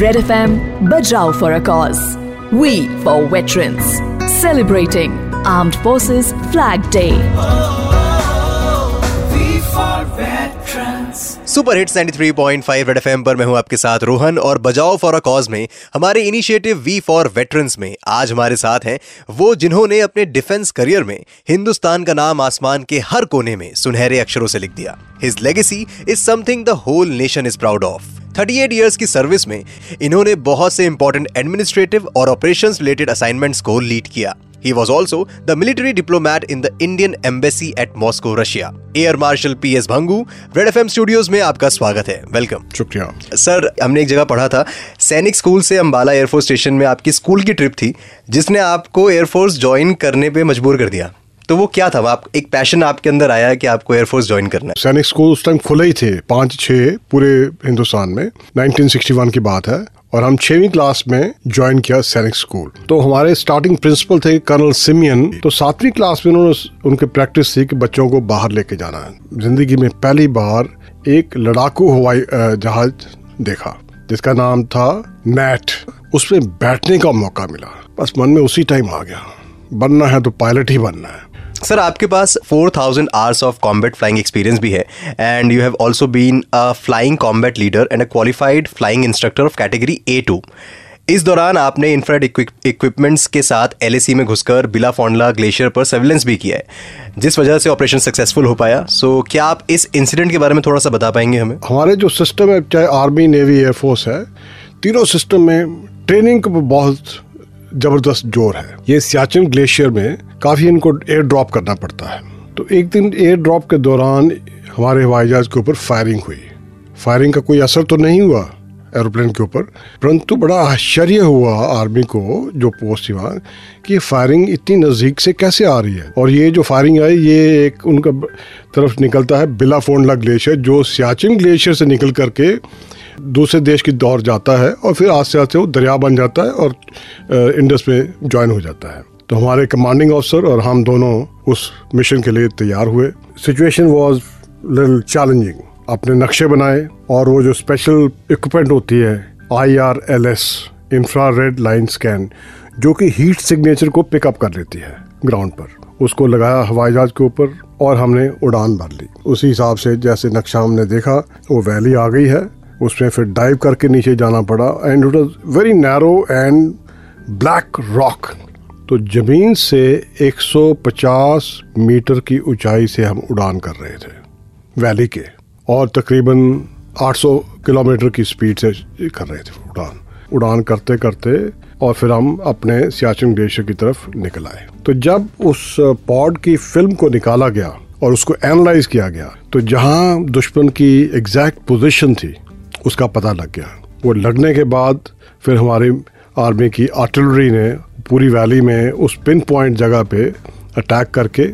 Red FM Bajao for a cause. We for veterans. Celebrating Armed Forces Flag Day. Super hits 93.5 red FM पर मैं हूँ आपके साथ रोहन और बजाओ फॉर अ कॉज में हमारे इनिशिएटिव वी फॉर वेटरन्स में आज हमारे साथ हैं वो जिन्होंने अपने डिफेंस करियर में हिंदुस्तान का नाम आसमान के हर कोने में सुनहरे अक्षरों से लिख दिया his legacy is something the whole nation is proud of 38 years की सर्विस में इन्होंने बहुत से इंपॉर्टेंट एडमिनिस्ट्रेटिव और ऑपरेशंस रिलेटेड असाइनमेंट्स को लीड किया। He was also the military diplomat in the Indian Embassy at Moscow, Russia. Air marshal P S Bhangu red FM studios में आपका स्वागत है। वेलकम शुक्रिया। सर हमने एक जगह पढ़ा था सैनिक स्कूल से अम्बाला एयरफोर्स स्टेशन में आपकी स्कूल की ट्रिप थी जिसने आपको एयरफोर्स ज्वाइन करने पे मजबूर कर दिया। तो वो क्या था? आप, एक पैशन आपके अंदर आया कि आपको एयरफोर्स ज्वाइन करना है। सैनिक स्कूल उस टाइम खुले ही थे, पाँच छह पूरे हिंदुस्तान में। 1961 की बात है, और हम छवी क्लास में ज्वाइन किया सैनिक स्कूल तो हमारे स्टार्टिंग प्रिंसिपल थे कर्नल सिमियन तो सातवीं क्लास में उन्होंने उनकी प्रैक्टिस थी कि बच्चों को बाहर लेके जाना है। ज़िंदगी में पहली बार एक लड़ाकू हवाई जहाज़ देखा, जिसका नाम था नेट उसमें बैठने का मौका मिला। बस मन में उसी टाइम आ गया। बनना है तो पायलट ही बनना है। सर आपके पास 4000 hours of combat flying experience भी है and you have also been a flying combat leader and a qualified flying instructor of category A two इस दौरान आपने इंफ्राड इक्विपमेंट्स के साथ एलएसी में घुसकर बिला फोंडला ग्लेशियर पर सर्विलेंस भी किया है जिस वजह से ऑपरेशन सक्सेसफुल हो पाया। सो so, क्या आप इस इंसिडेंट के बारे में थोड़ा सा बता पाएँगे हमें? हमारे जो सिस्टम है चाहे आर्मी नेवी एयरफोर्स है तीनों सिस्टम में ट्रेनिंग बहुत ज़बरदस्त ज़ोर है। ये सियाचिन ग्लेशियर में काफ़ी इनको एयर ड्रॉप करना पड़ता है। तो एक दिन एयर ड्रॉप के दौरान हमारे हवाई जहाज़ के ऊपर फायरिंग हुई। फायरिंग का कोई असर तो नहीं हुआ एरोप्लेन के ऊपर, परंतु बड़ा आश्चर्य हुआ आर्मी को, जो पोस्ट थी वहाँ, कि फायरिंग इतनी नज़दीक से कैसे आ रही है? और ये जो फायरिंग आई, ये एक उनका तरफ़ निकलता है बिला फोनला ग्लेशियर, जो सियाचिन ग्लेशियर से निकल करके दूसरे देश की दौर जाता है और फिर आस्ते आस्ते वो दरिया बन जाता है और इंडस में ज्वाइन हो जाता है। तो हमारे कमांडिंग ऑफिसर और हम दोनों उस मिशन के लिए तैयार हुए। सिचुएशन वॉज़ लिटिल चैलेंजिंग अपने नक्शे बनाए और वो जो स्पेशल इक्विपमेंट होती है I R L S infrared line scan जो कि हीट सिग्नेचर को पिकअप कर लेती है ग्राउंड पर। उसको लगाया हवाई जहाज़ के ऊपर और हमने उड़ान भर ली। उसी हिसाब से जैसे नक्शा हमने देखा, वो वैली आ गई है। उसमें फिर डाइव करके नीचे जाना पड़ा and it was very narrow and black rock तो ज़मीन से 150 मीटर की ऊंचाई से हम उड़ान कर रहे थे, वैली के, और तकरीबन 800 किलोमीटर की स्पीड से कर रहे थे उड़ान। उड़ान करते करते और फिर हम अपने सियाचिन ग्लेशियर की तरफ़ निकल आए। तो जब उस पॉड की फ़िल्म को निकाला गया और उसको एनालाइज किया गया तो जहाँ दुश्मन की एग्जैक्ट पोजीशन थी उसका पता लग गया। वो लगने के बाद फिर हमारी आर्मी की आर्टिलरी ने पूरी वैली में उस पिन पॉइंट जगह पे अटैक करके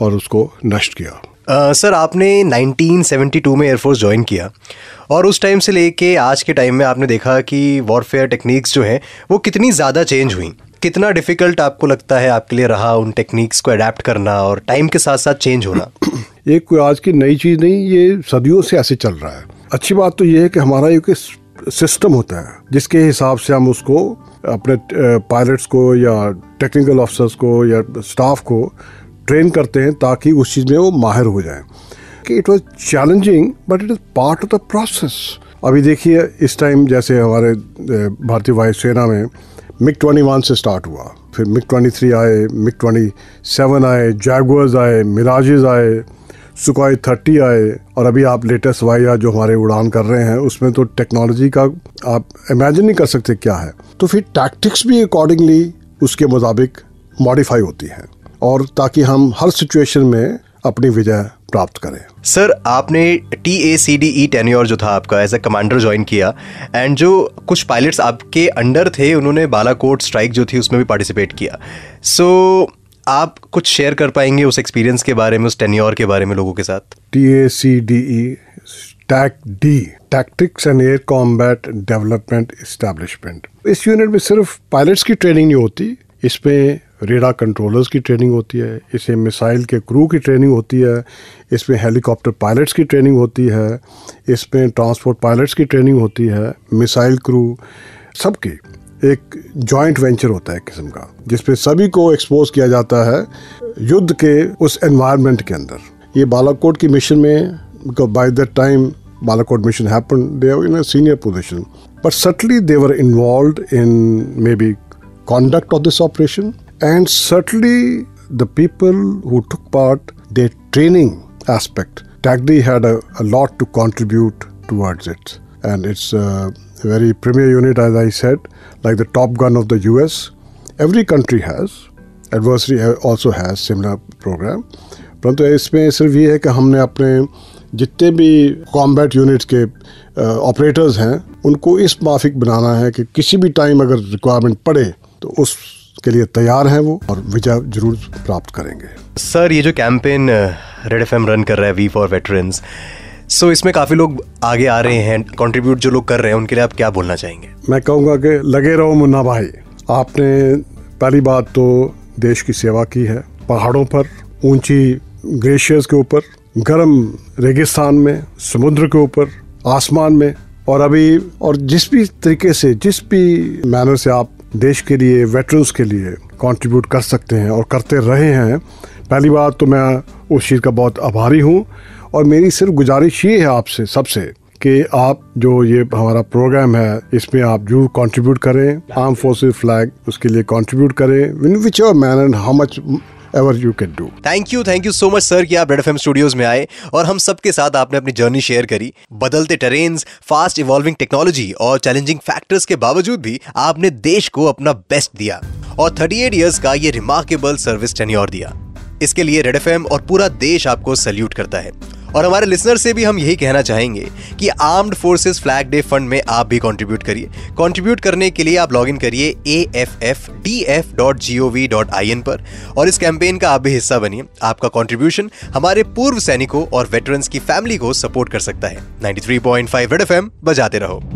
और उसको नष्ट किया। सर uh, आपने 1972 में एयरफोर्स ज्वाइन किया और उस टाइम से लेके आज के टाइम में आपने देखा कि वॉरफेयर टेक्निक्स जो हैं वो कितनी ज़्यादा चेंज हुई। कितना डिफ़िकल्ट आपको लगता है आपके लिए रहा उन टेक्निक्स को अडेप्ट करना और टाइम के साथ साथ चेंज होना? ये कोई आज की नई चीज़ नहीं ये सदियों से ऐसे चल रहा है। अच्छी बात तो ये है कि हमारा एक सिस्टम होता है, जिसके हिसाब से हम उसको अपने पायलट्स को या टेक्निकल ऑफिसर्स को या स्टाफ को ट्रेन करते हैं ताकि उस चीज़ में वो माहिर हो जाए। कि it was challenging but it is part of the process अभी देखिए, इस टाइम जैसे हमारे भारतीय वायुसेना में मिक ट्वेंटी वन से स्टार्ट हुआ। फिर मिक ट्वेंटी थ्री आए मिक ट्वेंटी सेवन आए जैगवर्स आए मिराजेज आए सुखाई थर्टी आए और अभी आप लेटेस्ट वाई जो हमारे उड़ान कर रहे हैं उसमें तो टेक्नोलॉजी का आप इमेजिन नहीं कर सकते क्या है। तो फिर टैक्टिक्स भी अकॉर्डिंगली उसके मुताबिक मॉडिफाई होती हैं और ताकि हम हर सिचुएशन में अपनी विजय प्राप्त करें। सर आपने T A C D E tenure जो था आपका एज ए कमांडर ज्वाइन किया एंड जो कुछ पायलट्स आपके अंडर थे उन्होंने बालाकोट स्ट्राइक जो थी उसमें भी पार्टिसिपेट किया। सो so, आप कुछ शेयर कर पाएँगे उस एक्सपीरियंस के बारे में, उस टेन्योर के बारे में लोगों के साथ? T A C D E TACDE tactics and air combat development establishment इस यूनिट में सिर्फ़ पायलट्स की ट्रेनिंग नहीं होती, इसमें रेडा कंट्रोलर्स की ट्रेनिंग होती है, इसमें मिसाइल के क्रू की ट्रेनिंग होती है, इसमें हेलीकॉप्टर पायलट्स की ट्रेनिंग होती है, इसमें ट्रांसपोर्ट पायलट्स की ट्रेनिंग होती है मिसाइल क्रू सबकी। एक जॉइंट वेंचर होता है किस्म का, जिसपे सभी को एक्सपोज किया जाता है युद्ध के उस एनवायरनमेंट के अंदर। ये बालाकोट की मिशन में by the time Balakot mission happen they in a senior position but subtly they were involve in maybe conduct of this operation and subtly the people who took part the training aspect tacitly had a lot to contribute towards it and it's a very premier unit, as I said, like the top gun of the US every country has. Adversary also has similar program. परंतु इसमें सिर्फ़ ये है कि हमने अपने जितने भी कॉम्बैट यूनिट्स के ऑपरेटर्स हैं, उनको इस माफिक बनाना है कि किसी भी टाइम अगर रिक्वायरमेंट पड़े तो उसके लिए तैयार हैं वो और विजय ज़रूर प्राप्त करेंगे। सर ये जो कैंपेन रेड एफ़ रन कर रहा है we for veterans so so, इसमें काफ़ी लोग आगे आ रहे हैं कंट्रीब्यूट जो लोग कर रहे हैं उनके लिए आप क्या बोलना चाहेंगे? मैं कहूँगा कि लगे रहो मुन्ना भाई। आपने पहली बात तो देश की सेवा की है पहाड़ों पर ऊँची ग्लेशियर्स के ऊपर गर्म रेगिस्तान में समुद्र के ऊपर आसमान में और अभी और जिस भी तरीके से जिस भी मैनर से आप देश के लिए वेटरन्स के लिए कंट्रीब्यूट कर सकते हैं और करते रहे हैं पहली बात तो मैं उस चीज़ का बहुत आभारी हूँ। और मेरी सिर्फ़ गुजारिश ये है आपसे, सबसे, कि आप जो ये हमारा प्रोग्राम है, इसमें आप ज़रूर कंट्रीब्यूट करें आर्म फोर्सेस फ्लैग उसके लिए कंट्रीब्यूट करें win which man and how much ever you can do thank you thank you so much sir कि आप रेड एफ़ स्टूडियोज में आए और हम सबके साथ आपने अपनी जर्नी शेयर करी। बदलते टेरेन्स फास्ट इवॉल्विंग टेक्नोलॉजी और चैलेंजिंग फैक्टर्स के बावजूद भी आपने देश को अपना बेस्ट दिया और 38 इयर्स का ये रिमार्केबल सर्विस टेन्योर दिया। इसके लिए रेड एफ़ और पूरा देश आपको सल्यूट करता है। और हमारे लिसनर से भी हम यही कहना चाहेंगे कि armed forces flag day fund में आप भी कंट्रीब्यूट करिए। कंट्रीब्यूट करने के लिए आप लॉग इन करिए A F F D F dot G O V dot I N पर। और इस कैंपेन का आप भी हिस्सा बनिए। आपका कॉन्ट्रीब्यूशन हमारे पूर्व सैनिकों और वेटरन्स की फैमिली को सपोर्ट कर सकता है। 93.5 रेड एफएम बजाते रहो।